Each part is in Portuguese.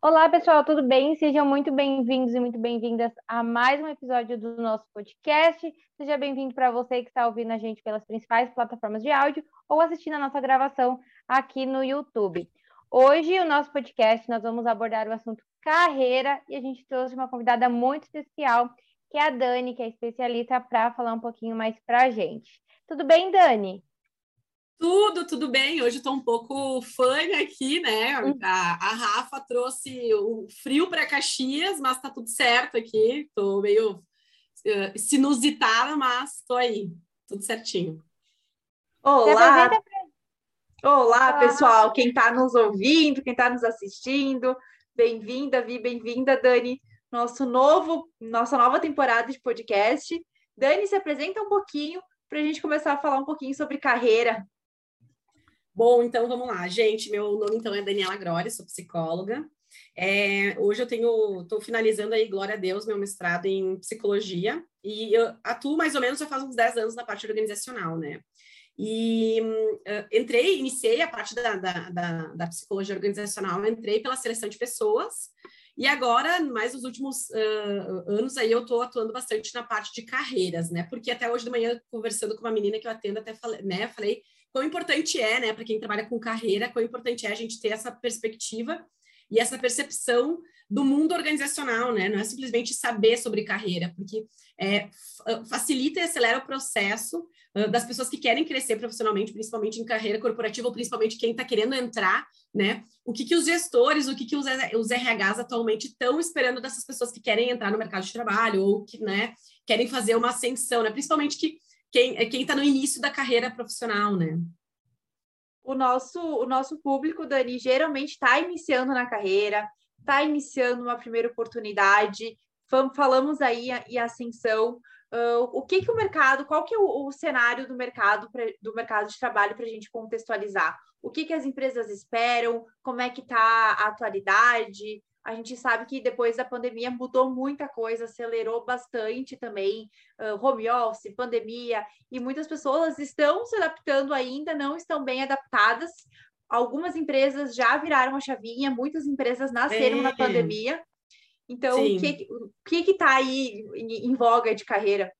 Olá, pessoal, tudo bem? Sejam muito bem-vindos e muito bem-vindas a mais um episódio do nosso podcast. Seja bem-vindo para você que está ouvindo a gente pelas principais plataformas de áudio ou assistindo a nossa gravação aqui no YouTube. Hoje, o nosso podcast, nós vamos abordar o assunto carreira e a gente trouxe uma convidada muito especial, que é a Dani, que é especialista, para falar um pouquinho mais para a gente. Tudo bem, Dani? Tudo, tudo bem. Hoje estou um pouco fã aqui, né? Hum. A, a Rafa trouxe o frio para Caxias, mas tá tudo certo aqui. Estou meio uh, sinusitada, mas estou aí, tudo certinho. Olá! Olá, pessoal, quem está nos ouvindo, quem está nos assistindo, bem-vinda, Vi, bem-vinda, Dani, nosso novo, nossa nova temporada de podcast. Dani, se apresenta um pouquinho para a gente começar a falar um pouquinho sobre carreira, Bom, então vamos lá, gente. Meu nome então é Daniela Glória, sou psicóloga. É, hoje eu tenho, estou finalizando aí, glória a Deus, meu mestrado em psicologia e eu atuo mais ou menos já faz uns 10 anos na parte organizacional, né? E uh, entrei, iniciei a parte da, da, da, da, psicologia organizacional, entrei pela seleção de pessoas e agora, mais nos últimos uh, anos aí, eu estou atuando bastante na parte de carreiras, né? Porque até hoje de manhã, conversando com uma menina que eu atendo, até falei, né? Falei quão importante é, né, para quem trabalha com carreira, quão importante é a gente ter essa perspectiva e essa percepção do mundo organizacional, né? Não é simplesmente saber sobre carreira, porque é, facilita e acelera o processo uh, das pessoas que querem crescer profissionalmente, principalmente em carreira corporativa, ou principalmente quem está querendo entrar, né? O que, que os gestores, o que, que os, os RHs atualmente estão esperando dessas pessoas que querem entrar no mercado de trabalho, ou que, né, querem fazer uma ascensão, né? Principalmente que quem é quem está no início da carreira profissional, né? O nosso, o nosso público, Dani, geralmente está iniciando na carreira, está iniciando uma primeira oportunidade. Falamos aí em ascensão. Uh, o que, que o mercado, qual que é o, o cenário do mercado pra, do mercado de trabalho para a gente contextualizar? O que, que as empresas esperam? Como é que está a atualidade? A gente sabe que depois da pandemia mudou muita coisa, acelerou bastante também, uh, home office, pandemia, e muitas pessoas estão se adaptando ainda, não estão bem adaptadas. Algumas empresas já viraram a chavinha, muitas empresas nasceram é. na pandemia. Então, Sim. o que está aí em, em voga de carreira?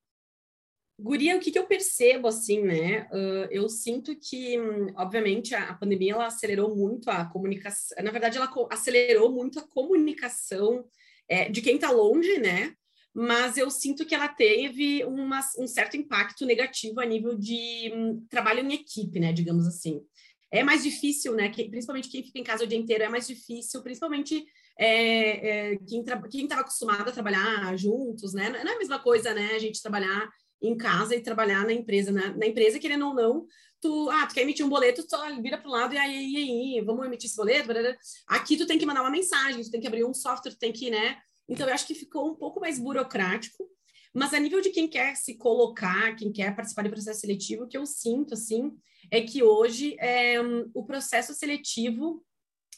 Guria, o que, que eu percebo, assim, né? Uh, eu sinto que, obviamente, a, a, pandemia, ela acelerou muito a comunicação, na verdade, ela acelerou muito a comunicação é, de quem está longe, né? Mas eu sinto que ela teve uma, um certo impacto negativo a nível de um, trabalho em equipe, né? Digamos assim. É mais difícil, né? Que, principalmente quem fica em casa o dia inteiro, é mais difícil, principalmente é, é, quem estava acostumado a trabalhar juntos, né? Não é a mesma coisa, né? A gente trabalhar em casa e trabalhar na empresa. Na, na empresa, querendo ou não, tu, ah, tu quer emitir um boleto, tu só vira para o lado e aí, aí, aí, vamos emitir esse boleto? Aqui tu tem que mandar uma mensagem, tu tem que abrir um software, tu tem que, né? Então, eu acho que ficou um pouco mais burocrático, mas a nível de quem quer se colocar, quem quer participar do processo seletivo, o que eu sinto, assim, é que hoje é, o processo seletivo,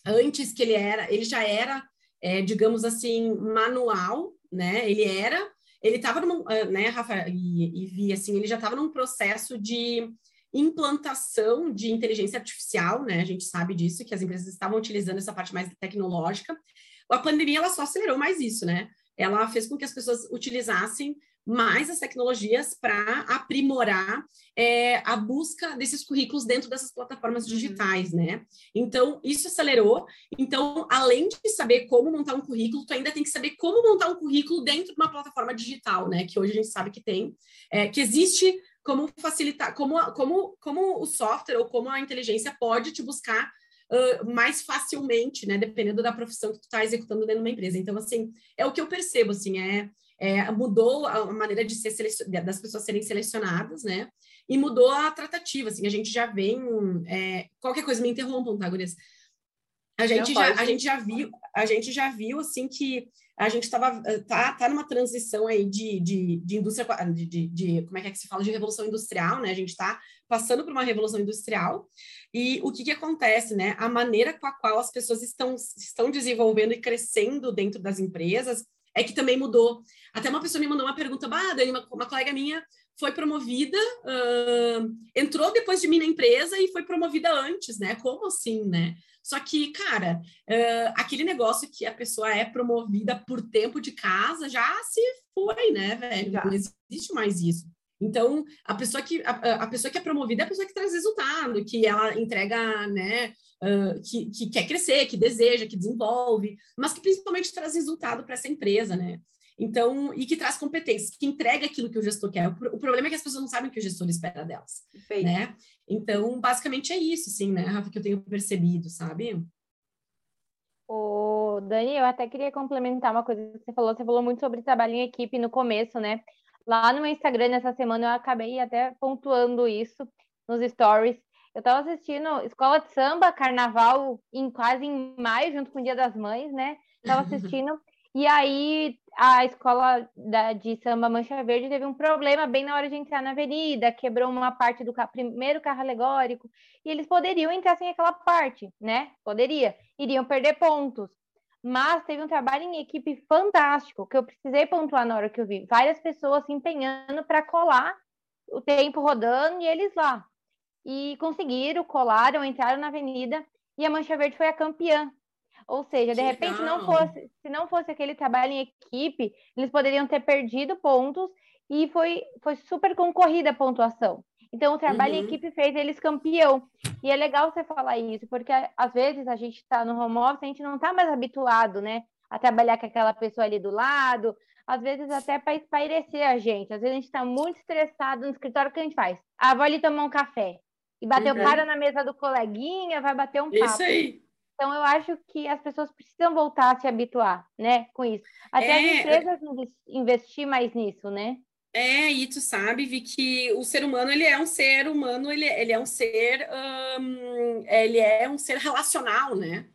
antes que ele era, ele já era, é, digamos assim, manual, né? Ele era ele estava num, ah, né, Rafa e, e Vi, assim, ele já estava num processo de implantação de inteligência artificial, né? A gente sabe disso, que as empresas estavam utilizando essa parte mais tecnológica. A pandemia, ela só acelerou mais isso, né? Ela fez com que as pessoas utilizassem mais as tecnologias para aprimorar é, a busca desses currículos dentro dessas plataformas uhum. digitais, né? Então, isso acelerou. Então, além de saber como montar um currículo, tu ainda tem que saber como montar um currículo dentro de uma plataforma digital, né? Que hoje a gente sabe que tem, é, que existe como facilitar, como, como, como o software ou como a inteligência pode te buscar Uh, mais facilmente, né, dependendo da profissão que tu está executando dentro de uma empresa. Então, assim, é o que eu percebo, assim, é é, mudou a maneira de ser das pessoas serem selecionadas, né? E mudou a tratativa, assim, a gente já vem... É, qualquer coisa, me interrompam, tá, Gurias? A gente, já, a gente já viu, a gente já viu, assim, que a gente estava tá, tá numa transição aí de, de, de indústria, de, de, de, como é que, é que se fala, de revolução industrial, né? A gente está passando por uma revolução industrial e o que, que acontece, né? A maneira com a qual as pessoas estão, estão desenvolvendo e crescendo dentro das empresas é que também mudou. Até uma pessoa me mandou uma pergunta, bah, Dani, uma, uma colega minha foi promovida, uh, entrou depois de mim na empresa e foi promovida antes, né? Como assim, né? Só que, cara, uh, aquele negócio que a pessoa é promovida por tempo de casa já se foi, né, velho? Já. Não existe mais isso. Então, a pessoa que a, a, pessoa que é promovida é a pessoa que traz resultado, que ela entrega, né, uh, que, que quer crescer, que deseja, que desenvolve, mas que principalmente traz resultado para essa empresa, né? Então, e que traz competência, que entrega aquilo que o gestor quer. O, problema é que as pessoas não sabem o que o gestor espera delas, Perfeito. né? Então, basicamente é isso, sim, né, Rafa, que eu tenho percebido, sabe? O Dani, eu até queria complementar uma coisa que você falou. Você falou muito sobre trabalho em equipe no começo, né? Lá no meu Instagram, nessa semana, eu acabei até pontuando isso nos stories. Eu estava assistindo escola de samba, carnaval, em quase em maio, junto com o Dia das Mães, né? Estava assistindo. e aí a escola da, de samba Mancha Verde teve um problema bem na hora de entrar na avenida, quebrou uma parte do ca primeiro carro alegórico, e eles poderiam entrar sem aquela parte, né? Poderia. Iriam perder pontos mas teve um trabalho em equipe fantástico, que eu precisei pontuar na hora que eu vi. Várias pessoas se empenhando para colar o tempo rodando e eles lá. E conseguiram, colaram, entraram na avenida e a Mancha Verde foi a campeã. Ou seja, de repente, não fosse, se não fosse aquele trabalho em equipe, eles poderiam ter perdido pontos e foi, foi super concorrida a pontuação. Então, o trabalho uhum. em equipe fez eles campeão. E é legal você falar isso, porque às vezes a gente está no home office, a gente não está mais habituado, né? A trabalhar com aquela pessoa ali do lado, às vezes até para espairecer a gente. Às vezes a gente está muito estressado no escritório, o que a gente faz? Ah, vou ali tomar um café. E bater uhum. o cara na mesa do coleguinha, vai bater um papo. Isso aí. Então, eu acho que as pessoas precisam voltar a se habituar, né, com isso. Até é... as empresas investir mais nisso, né? É, e tu sabe, Vi, que o ser humano, ele é um ser humano, ele, ele é um ser, um, ele é um ser relacional, né?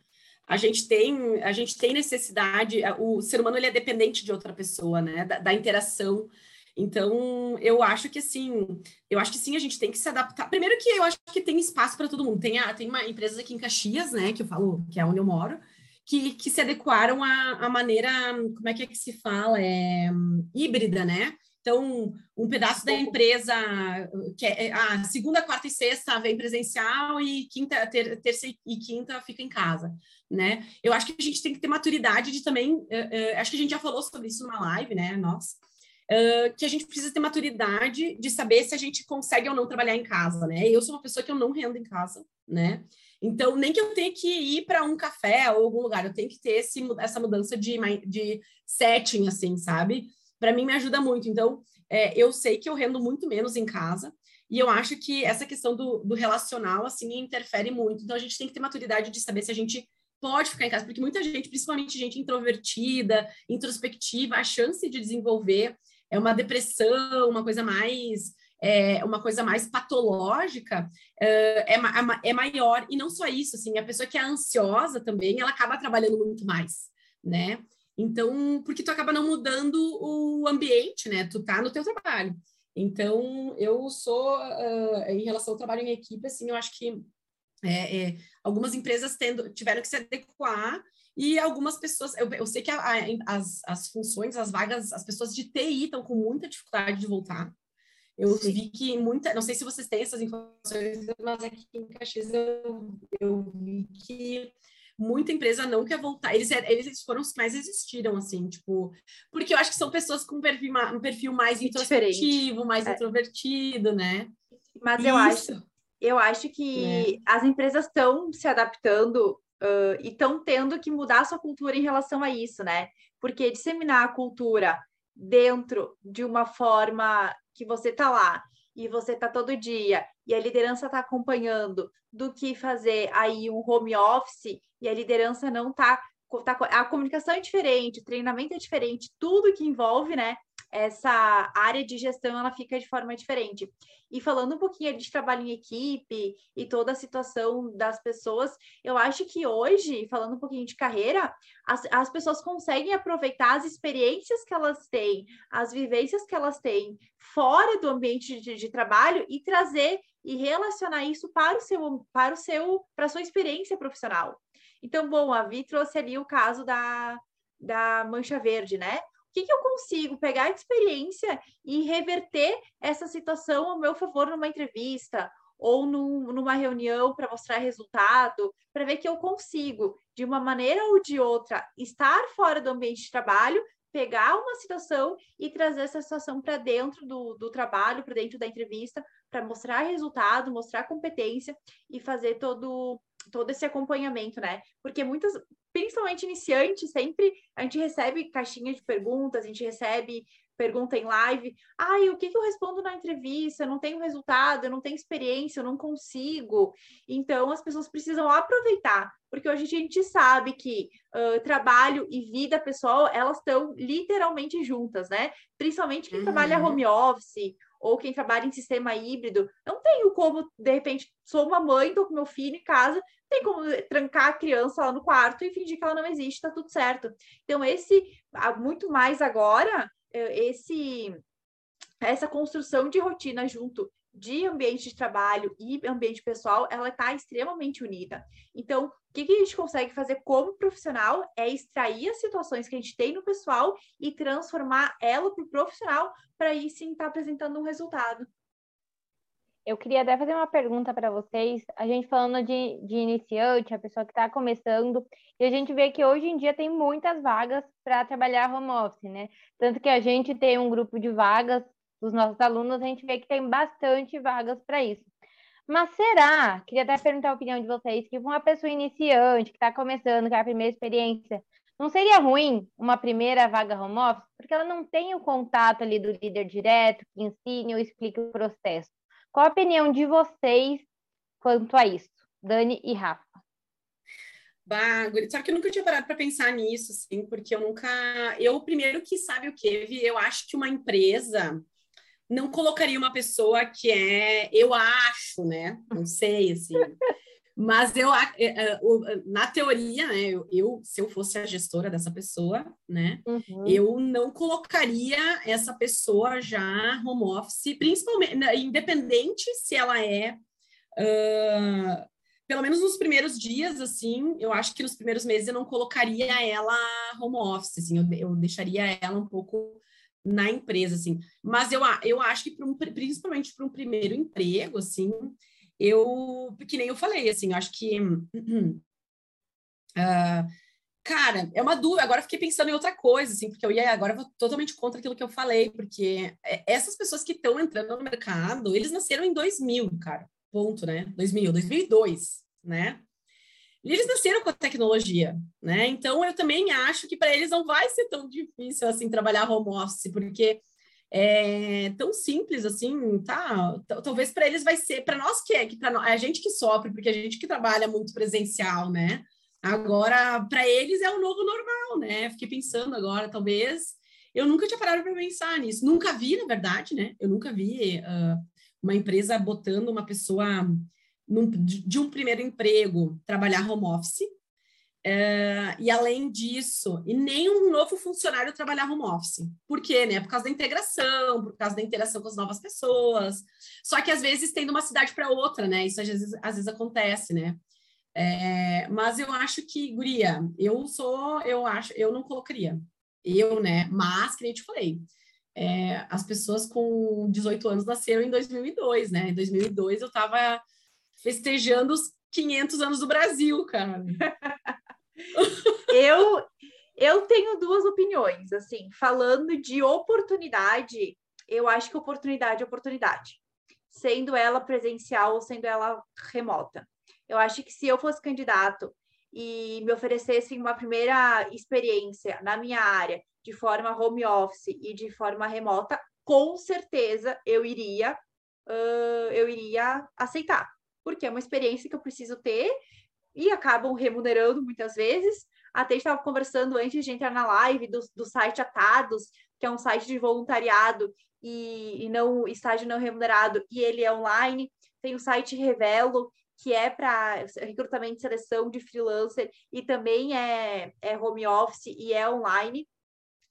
A gente tem, a gente tem necessidade, o ser humano, ele é dependente de outra pessoa, né? Da, da interação. Então, eu acho que, assim, eu acho que sim, a gente tem que se adaptar. Primeiro que eu acho que tem espaço para todo mundo. Tem, a, tem uma empresa aqui em Caxias, né, que eu falo, que é onde eu moro, que, que se adequaram à, à maneira, como é que é que se fala? É híbrida, né? Então, um pedaço da empresa, que é a ah, segunda, quarta e sexta vem presencial e quinta, ter, terça e quinta fica em casa, né? Eu acho que a gente tem que ter maturidade de também, uh, uh, acho que a gente já falou sobre isso numa live, né, nós, uh, que a gente precisa ter maturidade de saber se a gente consegue ou não trabalhar em casa, né? Eu sou uma pessoa que eu não rendo em casa, né? Então, nem que eu tenha que ir para um café ou algum lugar, eu tenho que ter esse, essa mudança de, de setting, assim, sabe? Para mim me ajuda muito. Então, é, eu sei que eu rendo muito menos em casa, e eu acho que essa questão do, do relacional, assim, interfere muito. Então, a gente tem que ter maturidade de saber se a gente pode ficar em casa, porque muita gente, principalmente gente introvertida, introspectiva, a chance de desenvolver é uma depressão, uma coisa mais é, uma coisa mais patológica é, é, é, maior e não só isso, assim, a pessoa que é ansiosa também, ela acaba trabalhando muito mais, né? Então, porque tu acaba não mudando o ambiente, né? Tu tá no teu trabalho. Então, eu sou, uh, em relação ao trabalho em equipe, assim, eu acho que é, é, algumas empresas tendo, tiveram que se adequar e algumas pessoas, eu, eu sei que a, a, as, as funções, as vagas, as pessoas de TI estão com muita dificuldade de voltar. Eu Sim. vi que muita, não sei se vocês têm essas informações, mas aqui em Caxias eu, eu vi que muita empresa não quer voltar. Eles, eles foram os que mais existiram, assim, tipo, porque eu acho que são pessoas com um perfil, um perfil mais introspectivo, mais é. introvertido, né? Mas Isso. eu acho, eu acho que é. as empresas estão se adaptando uh, e estão tendo que mudar a sua cultura em relação a isso, né? Porque disseminar a cultura dentro de uma forma que você tá lá e você tá todo dia e a liderança está acompanhando do que fazer aí um home office e a liderança não está tá, a comunicação é diferente, o treinamento é diferente, tudo que envolve, né? Essa área de gestão ela fica de forma diferente. E falando um pouquinho de trabalho em equipe e toda a situação das pessoas, eu acho que hoje, falando um pouquinho de carreira, as, as pessoas conseguem aproveitar as experiências que elas têm, as vivências que elas têm fora do ambiente de, de trabalho e trazer e relacionar isso para o seu, para o seu, para a sua experiência profissional. Então, bom, a Vi trouxe ali o caso da, da mancha verde, né? Que, que eu consigo pegar a experiência e reverter essa situação ao meu favor numa entrevista ou num, numa reunião para mostrar resultado, para ver que eu consigo, de uma maneira ou de outra, estar fora do ambiente de trabalho, pegar uma situação e trazer essa situação para dentro do, do trabalho, para dentro da entrevista, para mostrar resultado, mostrar competência e fazer todo, todo esse acompanhamento, né? Porque muitas, principalmente iniciantes, sempre a gente recebe caixinha de perguntas, a gente recebe pergunta em live, ai, o que, que eu respondo na entrevista? Eu não tenho resultado, eu não tenho experiência, eu não consigo. Então, as pessoas precisam aproveitar, porque hoje a gente sabe que uh, trabalho e vida pessoal, elas estão literalmente juntas, né? Principalmente quem uhum. trabalha home office ou quem trabalha em sistema híbrido, não tenho como, de repente, sou uma mãe, tô com meu filho em casa, tem como trancar a criança lá no quarto e fingir que ela não existe, tá tudo certo. Então, esse, muito mais agora, eh, esse essa construção de rotina junto de ambiente de trabalho e ambiente pessoal, ela está extremamente unida. Então, o que, que, a gente consegue fazer como profissional é extrair as situações que a gente tem no pessoal e transformar ela para o profissional para aí sim estar tá apresentando um resultado. Eu queria até fazer uma pergunta para vocês. A gente falando de, de iniciante, a pessoa que está começando, e a gente vê que hoje em dia tem muitas vagas para trabalhar home office, né? Tanto que a gente tem um grupo de vagas dos nossos alunos, a gente vê que tem bastante vagas para isso. Mas será, queria até perguntar a opinião de vocês, que uma pessoa iniciante, que está começando, que é a primeira experiência, não seria ruim uma primeira vaga home office? Porque ela não tem o contato ali do líder direto, que ensine ou explique o processo. Qual a opinião de vocês quanto a isso, Dani e Rafa? Bah, só que eu nunca tinha parado para pensar nisso, assim, porque eu nunca. Eu, primeiro, que sabe o que, Eu acho que uma empresa não colocaria uma pessoa que é. Eu acho, né? Não sei, assim. Mas eu, é, é, na teoria, né, eu, eu, se eu fosse a gestora dessa pessoa, né, uhum. eu não colocaria essa pessoa já home office, principalmente, né, independente se ela é, uh, pelo menos nos primeiros dias, assim, eu acho que nos primeiros meses eu não colocaria ela home office, assim, eu, eu deixaria ela um pouco na empresa, assim. Mas eu, eu acho que, um, principalmente para um primeiro emprego, assim, eu, que nem eu falei, assim, acho que. Uh, cara, é uma dúvida. Agora fiquei pensando em outra coisa, assim, porque eu ia agora eu vou totalmente contra aquilo que eu falei, porque é, essas pessoas que estão entrando no mercado, eles nasceram em 2000, cara. Ponto, né? 2000, 2002, né? Eles nasceram com a tecnologia, né? Então eu também acho que para eles não vai ser tão difícil assim trabalhar home office, porque é tão simples assim, tá? Talvez para eles vai ser, para nós que é, que para a gente que sofre, porque a gente que trabalha muito presencial, né? Agora, para eles é o novo normal, né? Fiquei pensando agora, talvez. Eu nunca tinha parado para pensar nisso. Nunca vi, na verdade, né? Eu nunca vi uh, uma empresa botando uma pessoa num, de um primeiro emprego trabalhar home office. Uh, e além disso, e nem um novo funcionário trabalhar home office. Por quê? Né? Por causa da integração, por causa da interação com as novas pessoas. Só que às vezes tem de uma cidade para outra, né? Isso às vezes, às vezes acontece, né? É, mas eu acho que, Guria, eu sou, eu acho, eu não colocaria. Eu, né? Mas, que nem te falei, é, as pessoas com 18 anos nasceram em 2002, né? Em 2002 eu estava festejando os 500 anos do Brasil, cara. eu, eu tenho duas opiniões, assim, falando de oportunidade, eu acho que oportunidade é oportunidade, sendo ela presencial ou sendo ela remota. Eu acho que se eu fosse candidato e me oferecessem uma primeira experiência na minha área de forma home office e de forma remota, com certeza eu iria uh, eu iria aceitar, porque é uma experiência que eu preciso ter e acabam remunerando muitas vezes. Até estava conversando antes de entrar na live do, do site Atados, que é um site de voluntariado e, e não estágio não remunerado, e ele é online. Tem o site Revelo, que é para recrutamento e seleção de freelancer, e também é, é home office e é online.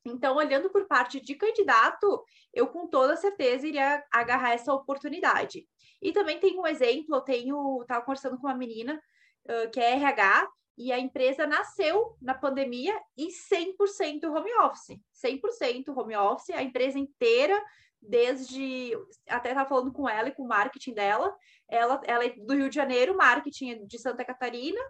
Então, olhando por parte de candidato, eu com toda certeza iria agarrar essa oportunidade. E também tem um exemplo, eu tenho, estava conversando com uma menina uh, que é RH, e a empresa nasceu na pandemia e 100% home office. 100% home office, a empresa inteira desde até estava falando com ela e com o marketing dela. Ela, ela é do Rio de Janeiro, marketing é de Santa Catarina.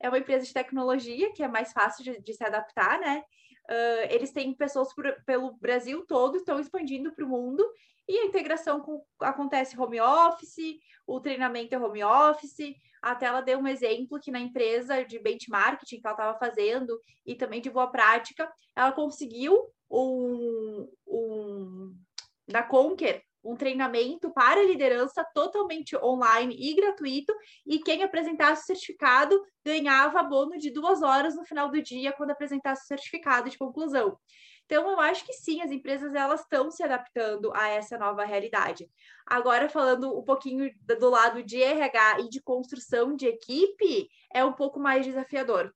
É uma empresa de tecnologia que é mais fácil de, de se adaptar, né? Uh, eles têm pessoas por, pelo Brasil todo, estão expandindo para o mundo e a integração com, acontece home office, o treinamento é home office. Até ela deu um exemplo que na empresa de benchmarking que ela estava fazendo e também de boa prática, ela conseguiu um, um da Conquer um treinamento para liderança totalmente online e gratuito, e quem apresentasse o certificado ganhava bônus de duas horas no final do dia quando apresentasse o certificado de conclusão. Então, eu acho que sim, as empresas elas estão se adaptando a essa nova realidade. Agora, falando um pouquinho do lado de RH e de construção de equipe, é um pouco mais desafiador.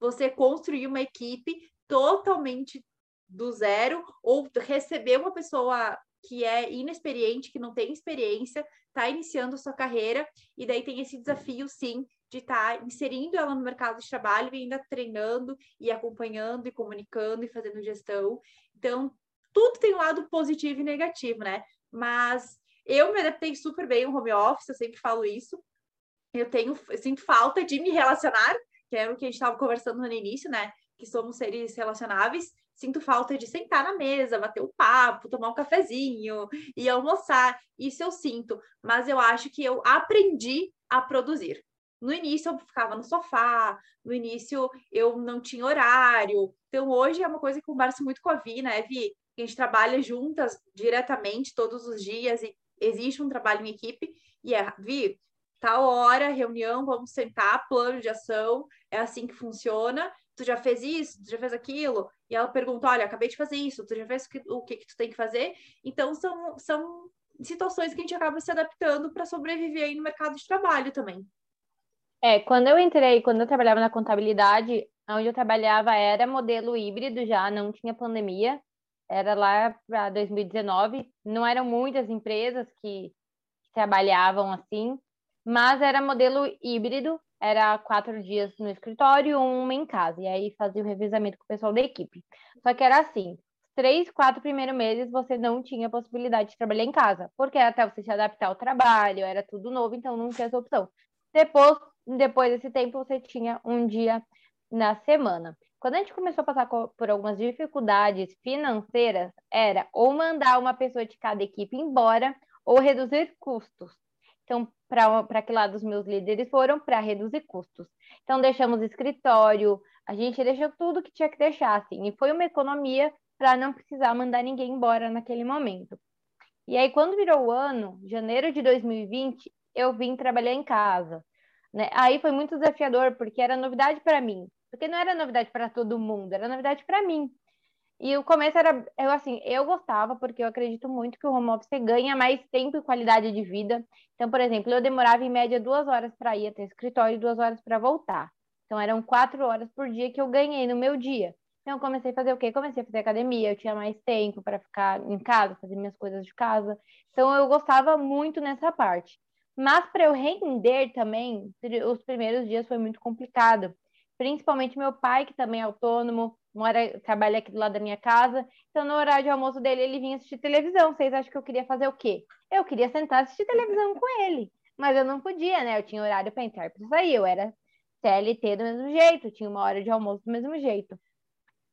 Você construir uma equipe totalmente do zero ou receber uma pessoa que é inexperiente, que não tem experiência, está iniciando sua carreira, e daí tem esse desafio, sim, de estar tá inserindo ela no mercado de trabalho e ainda treinando e acompanhando e comunicando e fazendo gestão. Então, tudo tem um lado positivo e negativo, né? Mas eu me adaptei super bem ao home office, eu sempre falo isso. Eu tenho, eu sinto falta de me relacionar, que era o que a gente estava conversando no início, né? Que somos seres relacionáveis sinto falta de sentar na mesa, bater um papo, tomar um cafezinho e almoçar. Isso eu sinto, mas eu acho que eu aprendi a produzir. No início eu ficava no sofá, no início eu não tinha horário. Então hoje é uma coisa que eu converso muito com a Vi, né, Vi? A gente trabalha juntas diretamente todos os dias e existe um trabalho em equipe. E é, Vi, tal hora, reunião, vamos sentar, plano de ação, é assim que funciona tu já fez isso, tu já fez aquilo, e ela pergunta, olha, acabei de fazer isso, tu já fez o que, o que, que tu tem que fazer? Então, são, são situações que a gente acaba se adaptando para sobreviver aí no mercado de trabalho também. É, quando eu entrei, quando eu trabalhava na contabilidade, onde eu trabalhava era modelo híbrido já, não tinha pandemia, era lá para 2019, não eram muitas empresas que, que trabalhavam assim, mas era modelo híbrido, era quatro dias no escritório, uma em casa. E aí fazia o revezamento com o pessoal da equipe. Só que era assim: três, quatro primeiros meses você não tinha possibilidade de trabalhar em casa, porque até você se adaptar ao trabalho, era tudo novo, então não tinha essa opção. Depois, depois desse tempo, você tinha um dia na semana. Quando a gente começou a passar por algumas dificuldades financeiras, era ou mandar uma pessoa de cada equipe embora ou reduzir custos. Então, para que lado os meus líderes foram? Para reduzir custos. Então, deixamos escritório, a gente deixou tudo que tinha que deixar, assim, e foi uma economia para não precisar mandar ninguém embora naquele momento. E aí, quando virou o ano, janeiro de 2020, eu vim trabalhar em casa. Né? Aí foi muito desafiador, porque era novidade para mim. Porque não era novidade para todo mundo, era novidade para mim. E o começo era, eu assim, eu gostava, porque eu acredito muito que o home office ganha mais tempo e qualidade de vida. Então, por exemplo, eu demorava em média duas horas para ir até o escritório e duas horas para voltar. Então, eram quatro horas por dia que eu ganhei no meu dia. Então, eu comecei a fazer o quê? Comecei a fazer academia, eu tinha mais tempo para ficar em casa, fazer minhas coisas de casa. Então, eu gostava muito nessa parte. Mas para eu render também, os primeiros dias foi muito complicado. Principalmente meu pai, que também é autônomo, mora, trabalha aqui do lado da minha casa. Então, no horário de almoço dele, ele vinha assistir televisão. Vocês acham que eu queria fazer o quê? Eu queria sentar assistir televisão com ele. Mas eu não podia, né? Eu tinha horário para entrar e para sair. Eu era CLT do mesmo jeito, tinha uma hora de almoço do mesmo jeito.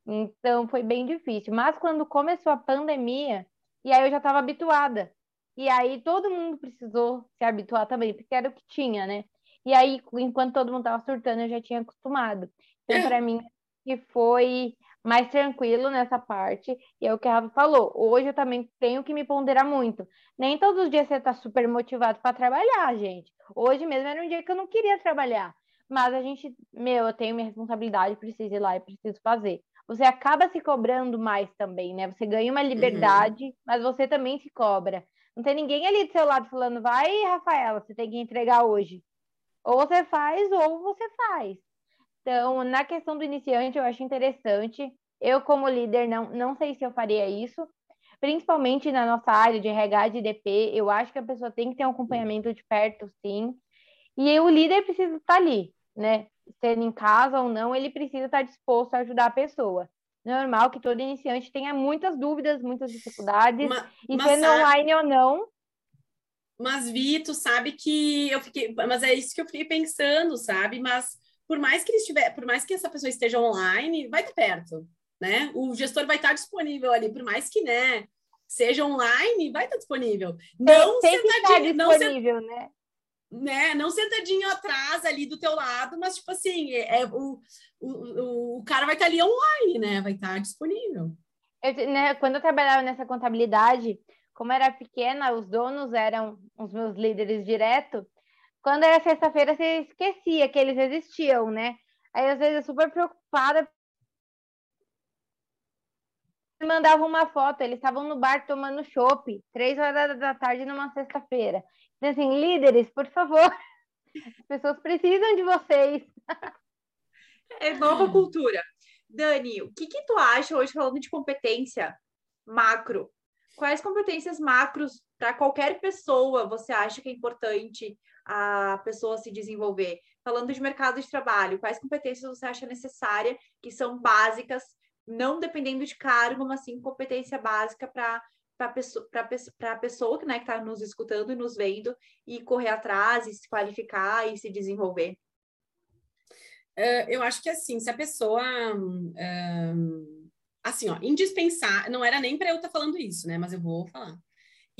Então, foi bem difícil. Mas quando começou a pandemia, e aí eu já estava habituada. E aí todo mundo precisou se habituar também, porque era o que tinha, né? E aí, enquanto todo mundo estava surtando, eu já tinha acostumado. Então, para mim, que foi mais tranquilo nessa parte. E é o que a Rafa falou. Hoje eu também tenho que me ponderar muito. Nem todos os dias você está super motivado para trabalhar, gente. Hoje mesmo era um dia que eu não queria trabalhar. Mas a gente, meu, eu tenho minha responsabilidade, preciso ir lá e preciso fazer. Você acaba se cobrando mais também, né? Você ganha uma liberdade, uhum. mas você também se cobra. Não tem ninguém ali do seu lado falando, vai, Rafaela, você tem que entregar hoje. Ou você faz, ou você faz. Então, na questão do iniciante, eu acho interessante. Eu, como líder, não, não sei se eu faria isso, principalmente na nossa área de RH, de DP. Eu acho que a pessoa tem que ter um acompanhamento de perto, sim. E o líder precisa estar ali, né? Sendo em casa ou não, ele precisa estar disposto a ajudar a pessoa. normal que todo iniciante tenha muitas dúvidas, muitas dificuldades, mas, e sendo sabe, online ou não. Mas, Vi, tu sabe que eu fiquei. Mas é isso que eu fiquei pensando, sabe? Mas por mais que ele estiver, por mais que essa pessoa esteja online, vai estar perto, né? O gestor vai estar disponível ali, por mais que, né? Seja online, vai estar disponível. Não tem, sentadinho, não disponível, né? né? Não sentadinho atrás ali do teu lado, mas tipo assim, é, é o, o, o cara vai estar ali online, né? Vai estar disponível. Eu, né, quando eu trabalhava nessa contabilidade, como era pequena, os donos eram os meus líderes direto. Quando era sexta-feira, você esquecia que eles existiam, né? Aí, às vezes, eu super preocupada. Mandava uma foto, eles estavam no bar tomando chopp, três horas da tarde numa sexta-feira. Então, assim, líderes, por favor, as pessoas precisam de vocês. É nova cultura. Dani, o que, que tu acha hoje falando de competência macro? Quais competências macros para qualquer pessoa você acha que é importante a pessoa se desenvolver? Falando de mercado de trabalho, quais competências você acha necessária que são básicas, não dependendo de cargo, mas sim competência básica para para a pessoa, pessoa né, que está nos escutando e nos vendo e correr atrás e se qualificar e se desenvolver? Uh, eu acho que assim, se a pessoa. Uh, assim, ó, indispensável. Não era nem para eu estar tá falando isso, né? Mas eu vou falar.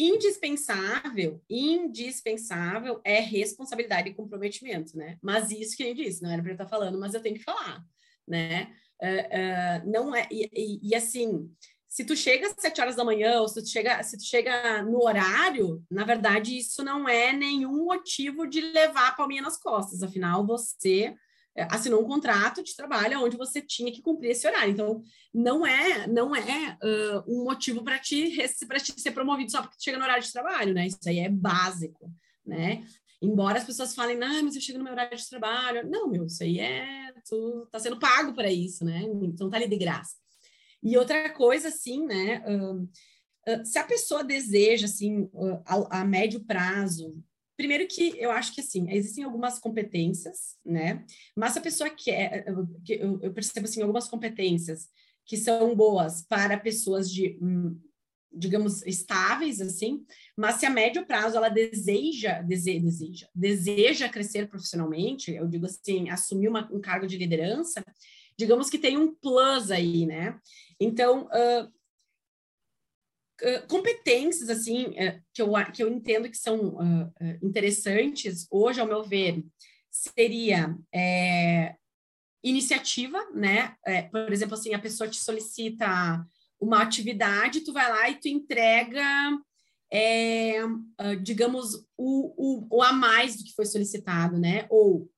Indispensável, indispensável é responsabilidade e comprometimento, né? Mas isso que eu disse, não era para eu estar tá falando, mas eu tenho que falar, né? Uh, não é. E, e, e assim se tu chega às sete horas da manhã, ou se tu chega, se tu chega no horário, na verdade, isso não é nenhum motivo de levar a palminha nas costas. Afinal, você assinou um contrato de trabalho onde você tinha que cumprir esse horário. Então, não é não é uh, um motivo para te, te ser promovido só porque chega no horário de trabalho, né? Isso aí é básico, né? Embora as pessoas falem, não, mas eu chego no meu horário de trabalho. Não, meu, isso aí é. Tu tá sendo pago para isso, né? Então tá ali de graça. E outra coisa, assim, né? Uh, uh, se a pessoa deseja, assim, a, a, médio prazo, primeiro que eu acho que, assim, existem algumas competências, né? Mas se a pessoa quer, eu, eu percebo, assim, algumas competências que são boas para pessoas de, hum, digamos, estáveis, assim, mas se a médio prazo ela deseja, deseja, deseja, deseja crescer profissionalmente, eu digo assim, assumir uma, um cargo de liderança, digamos que tem um plus aí, né? Então, uh, competências, assim, uh, que, eu, que eu entendo que são interessantes, hoje, ao meu ver, seria é, iniciativa, né? É, por exemplo, assim, a pessoa te solicita uma atividade, tu vai lá e tu entrega, é, digamos, o, o, o a mais do que foi solicitado, né? Ou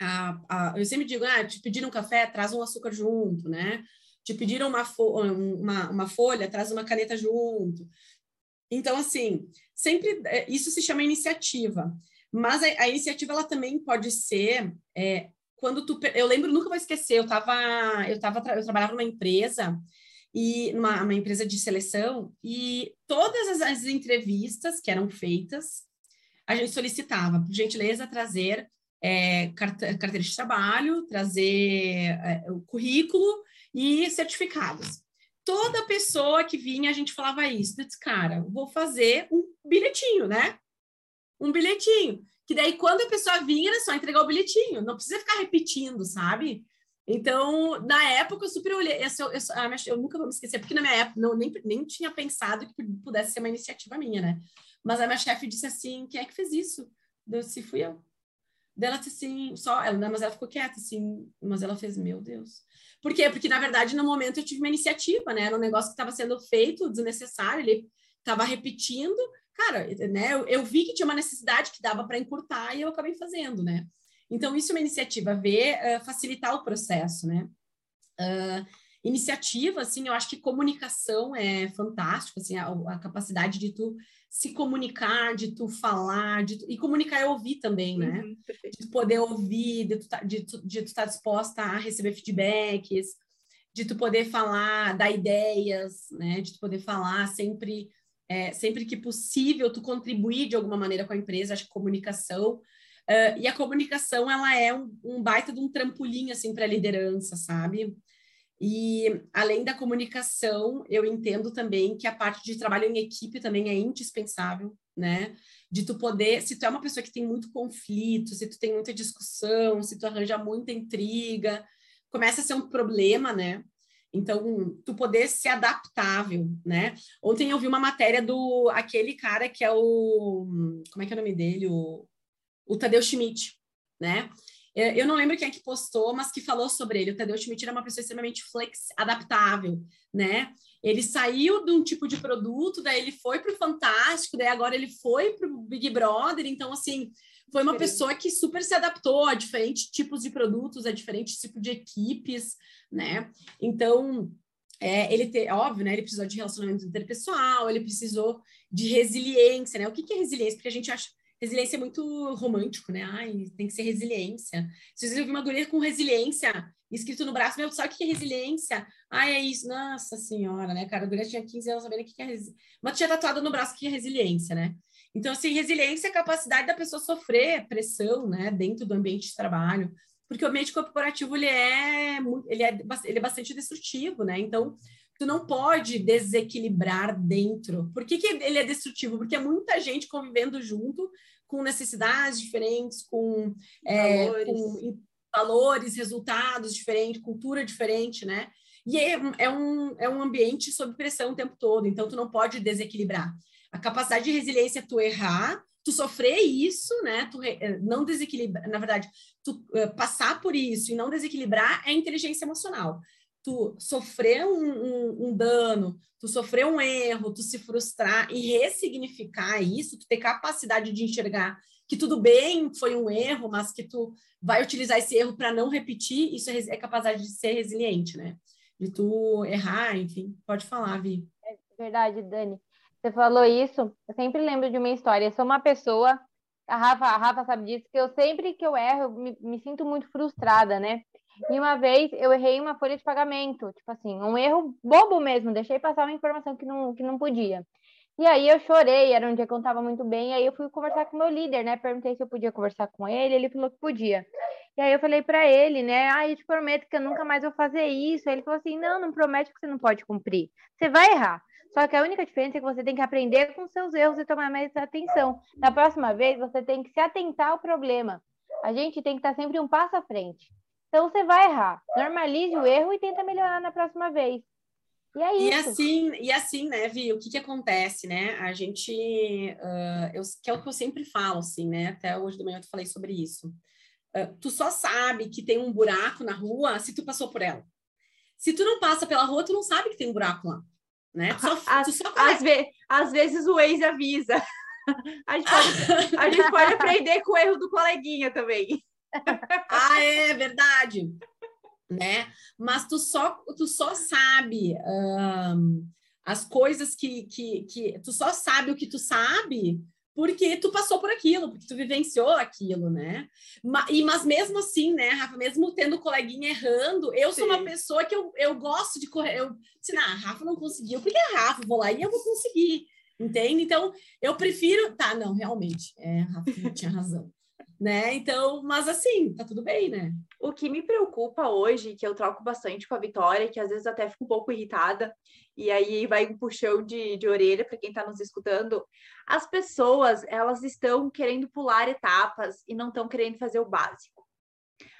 a, a, eu sempre digo, ah, te pediram um café, traz um açúcar junto, né? Te pediram uma, fo uma, uma folha, traz uma caneta junto. Então, assim, sempre é, isso se chama iniciativa. Mas a, a iniciativa ela também pode ser é, quando tu. Eu lembro, nunca vou esquecer, eu tava, eu tava, eu trabalhava numa empresa e numa uma empresa de seleção e todas as, as entrevistas que eram feitas a gente solicitava, por gentileza, trazer é, carteira de trabalho, trazer é, o currículo e certificados. Toda pessoa que vinha, a gente falava isso. Disse, cara, vou fazer um bilhetinho, né? Um bilhetinho. Que daí, quando a pessoa vinha, era só entregar o bilhetinho. Não precisa ficar repetindo, sabe? Então, na época, eu super olhei. Eu, eu, eu, eu, nunca vou me esquecer, porque na minha época não, nem, nem tinha pensado que pudesse ser uma iniciativa minha, né? Mas a minha chefe disse assim: quem é que fez isso? Eu disse: fui eu. Dela assim, só ela, mas ela ficou quieta, assim, mas ela fez, meu Deus. Por quê? Porque, na verdade, no momento eu tive uma iniciativa, né? Era um negócio que estava sendo feito, desnecessário, ele estava repetindo. Cara, né? Eu, eu, vi que tinha uma necessidade que dava para encurtar e eu acabei fazendo, né? Então, isso é uma iniciativa, ver, uh, facilitar o processo, né? Uh, iniciativa, assim, eu acho que comunicação é fantástico, assim, a, a capacidade de tu se comunicar, de tu falar, de tu, e comunicar é ouvir também, né? Uhum, de tu poder ouvir, de tu, tá, estar tá disposta a receber feedbacks, de tu poder falar, dar ideias, né? De tu poder falar sempre, é, sempre que possível, tu contribuir de alguma maneira com a empresa, acho que comunicação. Uh, e a comunicação, ela é um, um baita de um trampolim, assim, para a liderança, sabe? E além da comunicação, eu entendo também que a parte de trabalho em equipe também é indispensável, né? De tu poder, se tu é uma pessoa que tem muito conflito, se tu tem muita discussão, se tu arranja muita intriga, começa a ser um problema, né? Então, tu poder ser adaptável, né? Ontem eu vi uma matéria do aquele cara que é o como é que é o nome dele, o, o Tadeu Schmidt, né? É, eu não lembro quem é que postou, mas que falou sobre ele. O Tadeu Schmidt era uma pessoa extremamente flex, adaptável, né? Ele saiu de um tipo de produto, daí ele foi para o Fantástico, daí agora ele foi para o Big Brother. Então, assim, foi uma pessoa que super se adaptou a diferentes tipos de produtos, a diferentes tipos de equipes, né? Então, é, ele ter, óbvio, né? Ele precisou de relacionamento interpessoal, ele precisou de resiliência, né? O que, que é resiliência? Porque a gente acha resiliência é muito romântico, né? Ai, tem que ser resiliência. Se você ouvir uma guria com resiliência escrito no braço, meu, sabe o que é resiliência? Ai, é isso. Nossa senhora, né, cara? A guria tinha 15 anos sabendo o que é resiliência. Mas tinha tatuado no braço que é resiliência, né? Então, assim, resiliência é a capacidade da pessoa sofrer pressão, né, dentro do ambiente de trabalho. Porque o ambiente corporativo, ele é, ele é, ele é bastante destrutivo, né? Então, tu não pode desequilibrar dentro. Por que, que ele é destrutivo? Porque é muita gente convivendo junto, com necessidades diferentes, com é, valores. com valores, resultados diferentes, cultura diferente, né? E é, é, um, é um ambiente sob pressão o tempo todo, então tu não pode desequilibrar. A capacidade de resiliência é tu errar, tu sofrer isso, né? Tu eh, não desequilibrar, na verdade, tu uh, passar por isso e não desequilibrar é inteligência emocional tu sofrer um, um, um, dano, tu sofrer um erro, tu se frustrar e ressignificar isso, tu ter capacidade de enxergar que tudo bem, foi um erro, mas que tu vai utilizar esse erro para não repetir, isso é, é capacidade de ser resiliente, né? De tu errar, enfim, pode falar, Vi. É verdade, Dani. Você falou isso, eu sempre lembro de uma história. Eu sou uma pessoa, a Rafa, a Rafa sabe disso, que eu sempre que eu erro, eu me, me sinto muito frustrada, né? E uma vez eu errei uma folha de pagamento, tipo assim, um erro bobo mesmo, deixei passar uma informação que não, que não podia. E aí eu chorei, era um dia que eu não estava muito bem, aí eu fui conversar com meu líder, né? Perguntei se eu podia conversar com ele, ele falou que podia. E aí eu falei para ele, né? Ah, eu te prometo que eu nunca mais vou fazer isso. Aí ele falou assim: não, não promete que você não pode cumprir. Você vai errar. Só que a única diferença é que você tem que aprender com seus erros e tomar mais atenção. Na próxima vez, você tem que se atentar ao problema. A gente tem que estar sempre um passo à frente. Então você vai errar. Normalize o erro e tenta melhorar na próxima vez. E é isso. E assim, e assim, né, Vi, o que que acontece, né? A gente, uh, eu, que é o que eu sempre falo, assim, né? Até hoje de manhã eu falei sobre isso. Uh, tu só sabe que tem um buraco na rua se tu passou por ela. Se tu não passa pela rua, tu não sabe que tem um buraco lá. Né? Tu só, às, tu só às, ve às vezes o Waze avisa. A gente, pode, a gente pode aprender com o erro do coleguinha também ah, é verdade. Né? Mas tu só, tu só sabe um, as coisas que, que, que. Tu só sabe o que tu sabe porque tu passou por aquilo, porque tu vivenciou aquilo, né? Mas, e, mas mesmo assim, né, Rafa, mesmo tendo coleguinha errando, eu Sim. sou uma pessoa que eu, eu gosto de correr. Eu disse, não, a Rafa não conseguiu, porque a Rafa, vou lá e eu vou conseguir, entende? Então, eu prefiro. Tá, não, realmente, é, a Rafa tinha razão né? Então, mas assim, tá tudo bem, né? O que me preocupa hoje, que eu troco bastante com a Vitória, que às vezes até fico um pouco irritada, e aí vai um puxão de, de orelha para quem está nos escutando. As pessoas, elas estão querendo pular etapas e não estão querendo fazer o básico.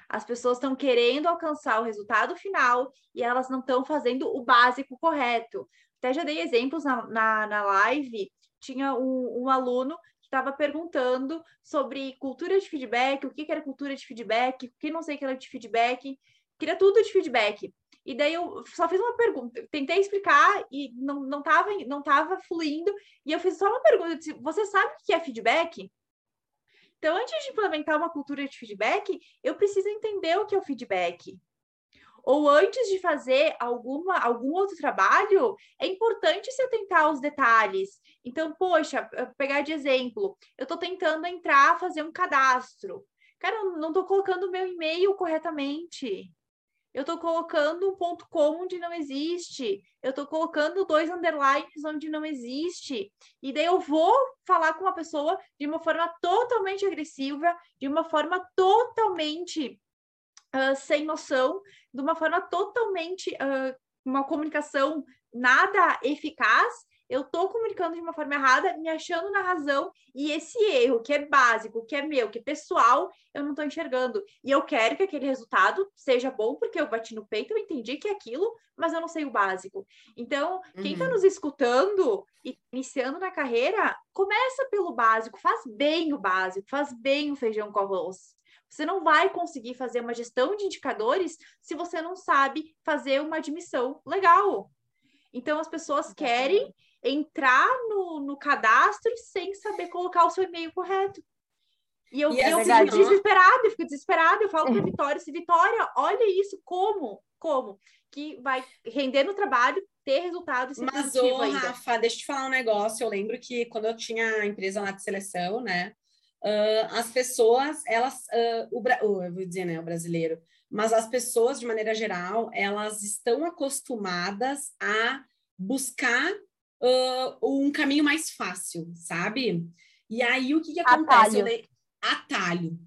As pessoas estão querendo alcançar o resultado final e elas não estão fazendo o básico correto. Até já dei exemplos na, na, na live. Tinha um, um aluno estava perguntando sobre cultura de feedback, o que, que era cultura de feedback, o que não sei que era de feedback, queria tudo de feedback. E daí eu só fiz uma pergunta, tentei explicar e não, não, tava, não tava fluindo, e eu fiz só uma pergunta, disse, você sabe o que é feedback? Então, antes de implementar uma cultura de feedback, eu preciso entender o que é o feedback ou antes de fazer alguma, algum outro trabalho, é importante se atentar aos detalhes. Então, poxa, pegar de exemplo, eu estou tentando entrar, fazer um cadastro. Cara, eu não estou colocando o meu e-mail corretamente. Eu estou colocando um ponto com onde não existe. Eu estou colocando dois underlines onde não existe. E daí eu vou falar com uma pessoa de uma forma totalmente agressiva, de uma forma totalmente uh, sem noção, de uma forma totalmente, uh, uma comunicação nada eficaz, eu estou comunicando de uma forma errada, me achando na razão, e esse erro que é básico, que é meu, que é pessoal, eu não estou enxergando. E eu quero que aquele resultado seja bom, porque eu bati no peito, eu entendi que é aquilo, mas eu não sei o básico. Então, quem está uhum. nos escutando e iniciando na carreira, começa pelo básico, faz bem o básico, faz bem o feijão com arroz. Você não vai conseguir fazer uma gestão de indicadores se você não sabe fazer uma admissão legal. Então, as pessoas querem entrar no, no cadastro sem saber colocar o seu e-mail correto. E eu, e é eu fico desesperada, eu fico desesperada, eu falo para Vitória, se Vitória, olha isso, como? Como? Que vai render no trabalho, ter resultado e Mas, ô, Rafa, deixa eu te falar um negócio. Eu lembro que quando eu tinha a empresa lá de seleção, né? Uh, as pessoas, elas, uh, o, eu vou dizer, né, o brasileiro, mas as pessoas, de maneira geral, elas estão acostumadas a buscar uh, um caminho mais fácil, sabe? E aí o que, que acontece? Atalho. Le... Atalho.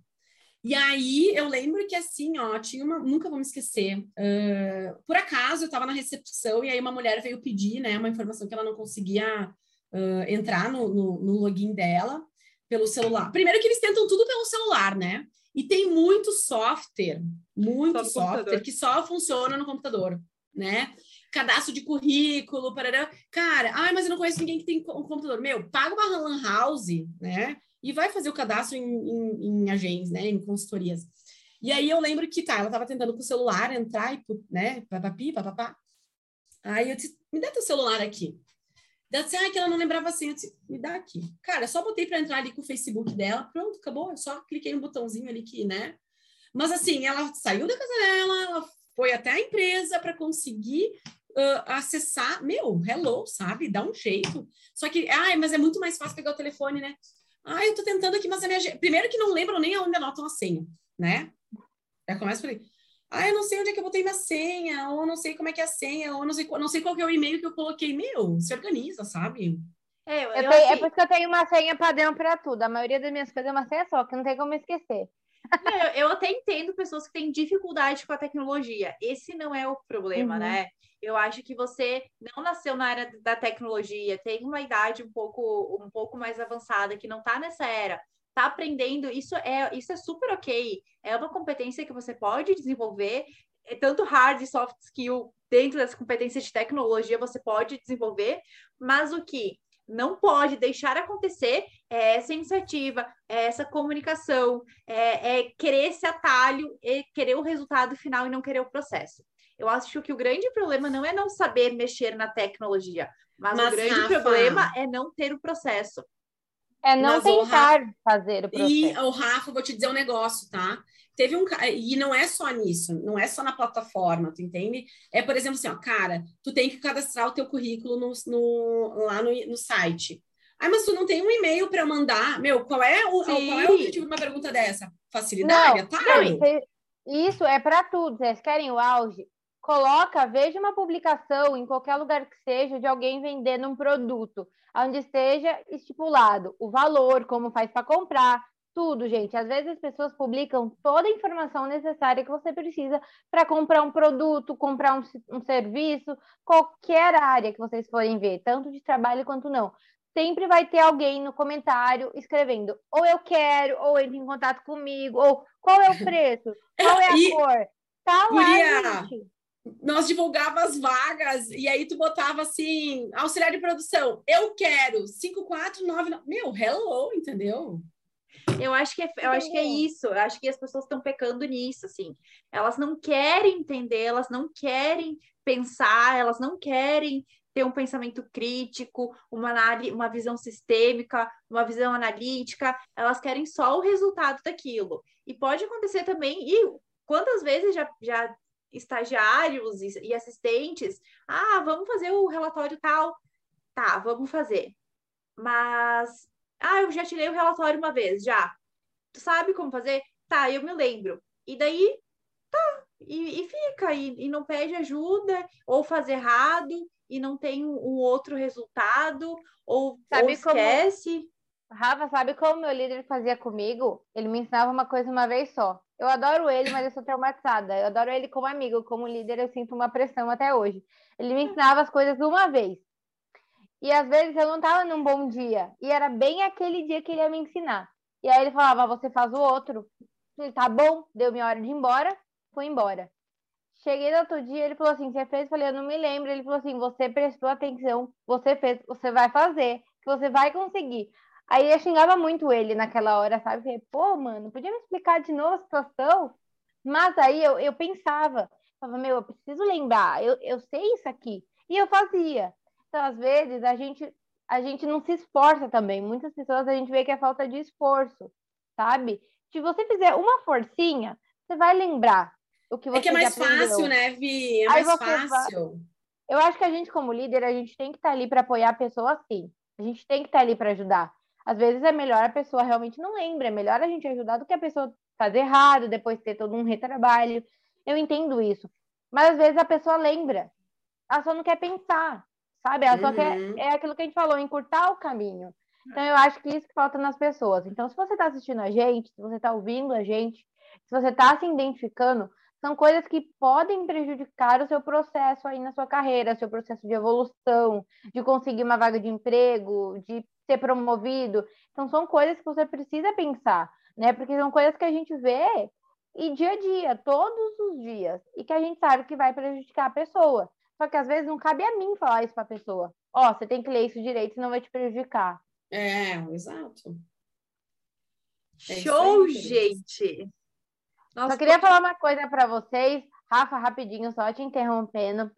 E aí eu lembro que assim, ó, tinha uma. Nunca vou me esquecer. Uh, por acaso eu estava na recepção e aí uma mulher veio pedir, né, uma informação que ela não conseguia uh, entrar no, no, no login dela pelo celular. Primeiro que eles tentam tudo pelo celular, né? E tem muito software, muito só software que só funciona no computador, né? Cadastro de currículo, parará. Cara, ai, mas eu não conheço ninguém que tem um computador. Meu, paga uma lan house, né? E vai fazer o cadastro em, em, em agências, né? Em consultorias. E aí eu lembro que, tá, ela tava tentando com o celular entrar e, né, papapi, papapá. Aí eu disse, me dá teu celular aqui. Ela disse, ah, que ela não lembrava assim. Eu disse, me dá aqui. Cara, só botei para entrar ali com o Facebook dela, pronto, acabou. Eu só cliquei no botãozinho ali que, né? Mas assim, ela saiu da casa dela, ela foi até a empresa para conseguir uh, acessar, meu, hello, sabe? Dá um jeito. Só que, ai, mas é muito mais fácil pegar o telefone, né? Ah, eu tô tentando aqui, mas a minha. Primeiro que não lembram nem aonde anotam a senha, né? Já começa por aí. Ah, eu não sei onde é que eu botei minha senha, ou não sei como é que é a senha, ou não sei, não sei qual que é o e-mail que eu coloquei. Meu, se organiza, sabe? É, eu, eu tenho, é assim... é por isso que eu tenho uma senha padrão para tudo. A maioria das minhas coisas é uma senha só, que não tem como esquecer. Eu até entendo pessoas que têm dificuldade com a tecnologia. Esse não é o problema, uhum. né? Eu acho que você não nasceu na área da tecnologia, tem uma idade um pouco, um pouco mais avançada, que não está nessa era, está aprendendo, isso é, isso é super ok. É uma competência que você pode desenvolver, é tanto hard e soft skill dentro das competências de tecnologia você pode desenvolver, mas o que não pode deixar acontecer é essa iniciativa, é essa comunicação, é, é querer esse atalho, é querer o resultado final e não querer o processo. Eu acho que o grande problema não é não saber mexer na tecnologia, mas, mas o grande Rafa, problema é não ter o processo. É não mas tentar Rafa, fazer o processo. E o Rafa, vou te dizer um negócio, tá? Teve um e não é só nisso, não é só na plataforma, tu entende? É, por exemplo, assim, ó, cara, tu tem que cadastrar o teu currículo no, no lá no, no site. Ah, mas tu não tem um e-mail para mandar? Meu, qual é o, qual é o objetivo de uma pergunta dessa? Facilidade? Não, não, isso é para tudo. Vocês querem o auge? coloca, veja uma publicação em qualquer lugar que seja de alguém vendendo um produto, onde esteja estipulado o valor, como faz para comprar, tudo, gente. Às vezes as pessoas publicam toda a informação necessária que você precisa para comprar um produto, comprar um, um, serviço, qualquer área que vocês forem ver, tanto de trabalho quanto não. Sempre vai ter alguém no comentário escrevendo, ou eu quero, ou entre em contato comigo, ou qual é o preço, qual é a e... cor. Tá lá, gente nós divulgava as vagas e aí tu botava assim, auxiliar de produção, eu quero 5499. Meu, hello, entendeu? Eu acho que é, eu acho que é isso. Eu acho que as pessoas estão pecando nisso, assim. Elas não querem entender, elas não querem pensar, elas não querem ter um pensamento crítico, uma, uma visão sistêmica, uma visão analítica, elas querem só o resultado daquilo. E pode acontecer também, e quantas vezes já, já estagiários e, e assistentes, ah, vamos fazer o relatório tal. Tá, vamos fazer. Mas, ah, eu já tirei o relatório uma vez, já. Tu sabe como fazer? Tá, eu me lembro. E daí, tá, e, e fica, e, e, não pede ajuda, ou faz errado, e não tem um, um outro resultado, ou, ou esquece. Rafa, sabe como meu líder fazia comigo? Ele me ensinava uma coisa uma vez só. Eu adoro ele, mas eu sou traumatizada. Eu adoro ele como amigo, como líder, eu sinto uma pressão até hoje. Ele me ensinava as coisas uma vez. E às vezes eu não estava num bom dia. E era bem aquele dia que ele ia me ensinar. E aí ele falava, você faz o outro. Ele, tá bom, deu minha hora de ir embora, fui embora. Cheguei no outro dia, ele falou assim, você fez? Eu falei, eu não me lembro. Ele falou assim, você prestou atenção, você fez, você vai fazer, que você vai conseguir. Aí eu xingava muito ele naquela hora, sabe? Falei, pô, mano, podia me explicar de novo a situação? Mas aí eu, eu pensava, falava, meu, eu preciso lembrar, eu, eu sei isso aqui. E eu fazia. Então, às vezes, a gente, a gente não se esforça também. Muitas pessoas a gente vê que é falta de esforço, sabe? Se você fizer uma forcinha, você vai lembrar o que você É que é mais fácil, né, Vi? É mais fácil. Vai... Eu acho que a gente, como líder, a gente tem que estar tá ali para apoiar a pessoa sim. A gente tem que estar tá ali para ajudar. Às vezes é melhor a pessoa realmente não lembra, é melhor a gente ajudar do que a pessoa fazer errado, depois ter todo um retrabalho. Eu entendo isso. Mas às vezes a pessoa lembra, ela só não quer pensar, sabe? Ela uhum. só quer, é aquilo que a gente falou, encurtar o caminho. Então eu acho que isso que falta nas pessoas. Então, se você está assistindo a gente, se você está ouvindo a gente, se você está se identificando, são coisas que podem prejudicar o seu processo aí na sua carreira, seu processo de evolução, de conseguir uma vaga de emprego, de ser promovido. Então, são coisas que você precisa pensar, né? Porque são coisas que a gente vê e dia a dia, todos os dias, e que a gente sabe que vai prejudicar a pessoa. Só que às vezes não cabe a mim falar isso para a pessoa. Ó, oh, você tem que ler isso direito, senão vai te prejudicar. É, exato. É Show, gente! Nossa, só queria pode... falar uma coisa para vocês, Rafa, rapidinho, só te interrompendo.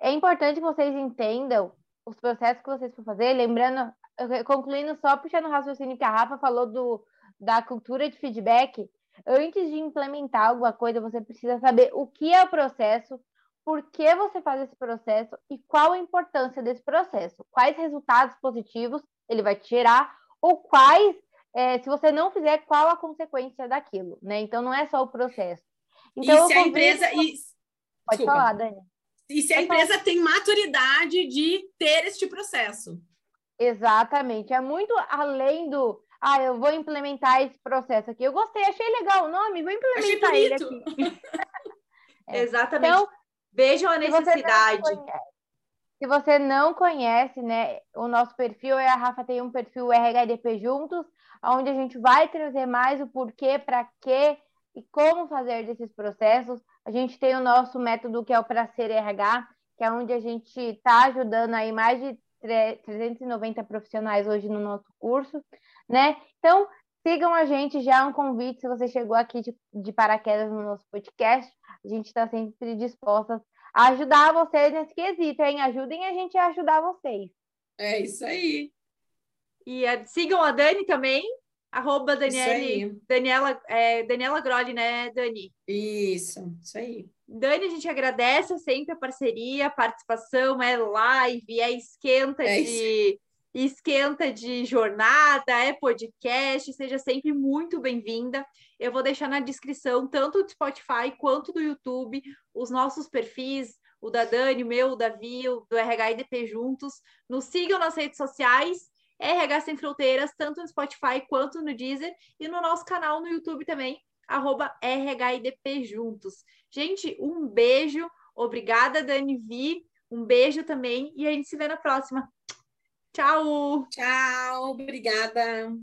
É importante que vocês entendam os processos que vocês for fazer, lembrando, concluindo só puxando o raciocínio que a Rafa falou do, da cultura de feedback, antes de implementar alguma coisa, você precisa saber o que é o processo, por que você faz esse processo e qual a importância desse processo, quais resultados positivos ele vai tirar ou quais é, se você não fizer, qual a consequência daquilo, né? Então não é só o processo. Então, e se a empresa. E... Pode Desculpa. falar, Dani. E se a empresa falar. tem maturidade de ter este processo. Exatamente. É muito além do. Ah, eu vou implementar esse processo aqui. Eu gostei, achei legal o nome, vou implementar ele aqui. é. Exatamente. Então, Vejam a necessidade. Se você não conhece, né, o nosso perfil, a Rafa tem um perfil RHDP Juntos, onde a gente vai trazer mais o porquê, para quê e como fazer desses processos. A gente tem o nosso método que é o Prazer RH, que é onde a gente está ajudando aí mais de 390 profissionais hoje no nosso curso, né? Então, sigam a gente, já é um convite, se você chegou aqui de, de paraquedas no nosso podcast, a gente está sempre disposta a ajudar vocês nesse quesito, hein? Ajudem a gente a ajudar vocês. É isso aí. E a, sigam a Dani também, arroba Daniele, Daniela, é, Daniela Groli, né, Dani? Isso, isso aí. Dani, a gente agradece sempre a parceria, a participação, é live, é esquenta é de esquenta de jornada, é podcast, seja sempre muito bem-vinda. Eu vou deixar na descrição, tanto do Spotify quanto do YouTube, os nossos perfis, o da Dani, o meu, o da Davi, o do RHIDP juntos. Nos sigam nas redes sociais RH Sem Fronteiras, tanto no Spotify quanto no Deezer e no nosso canal no YouTube também, arroba RHIDP Juntos. Gente, um beijo, obrigada, Dani Vi, um beijo também e a gente se vê na próxima. Tchau! Tchau, obrigada!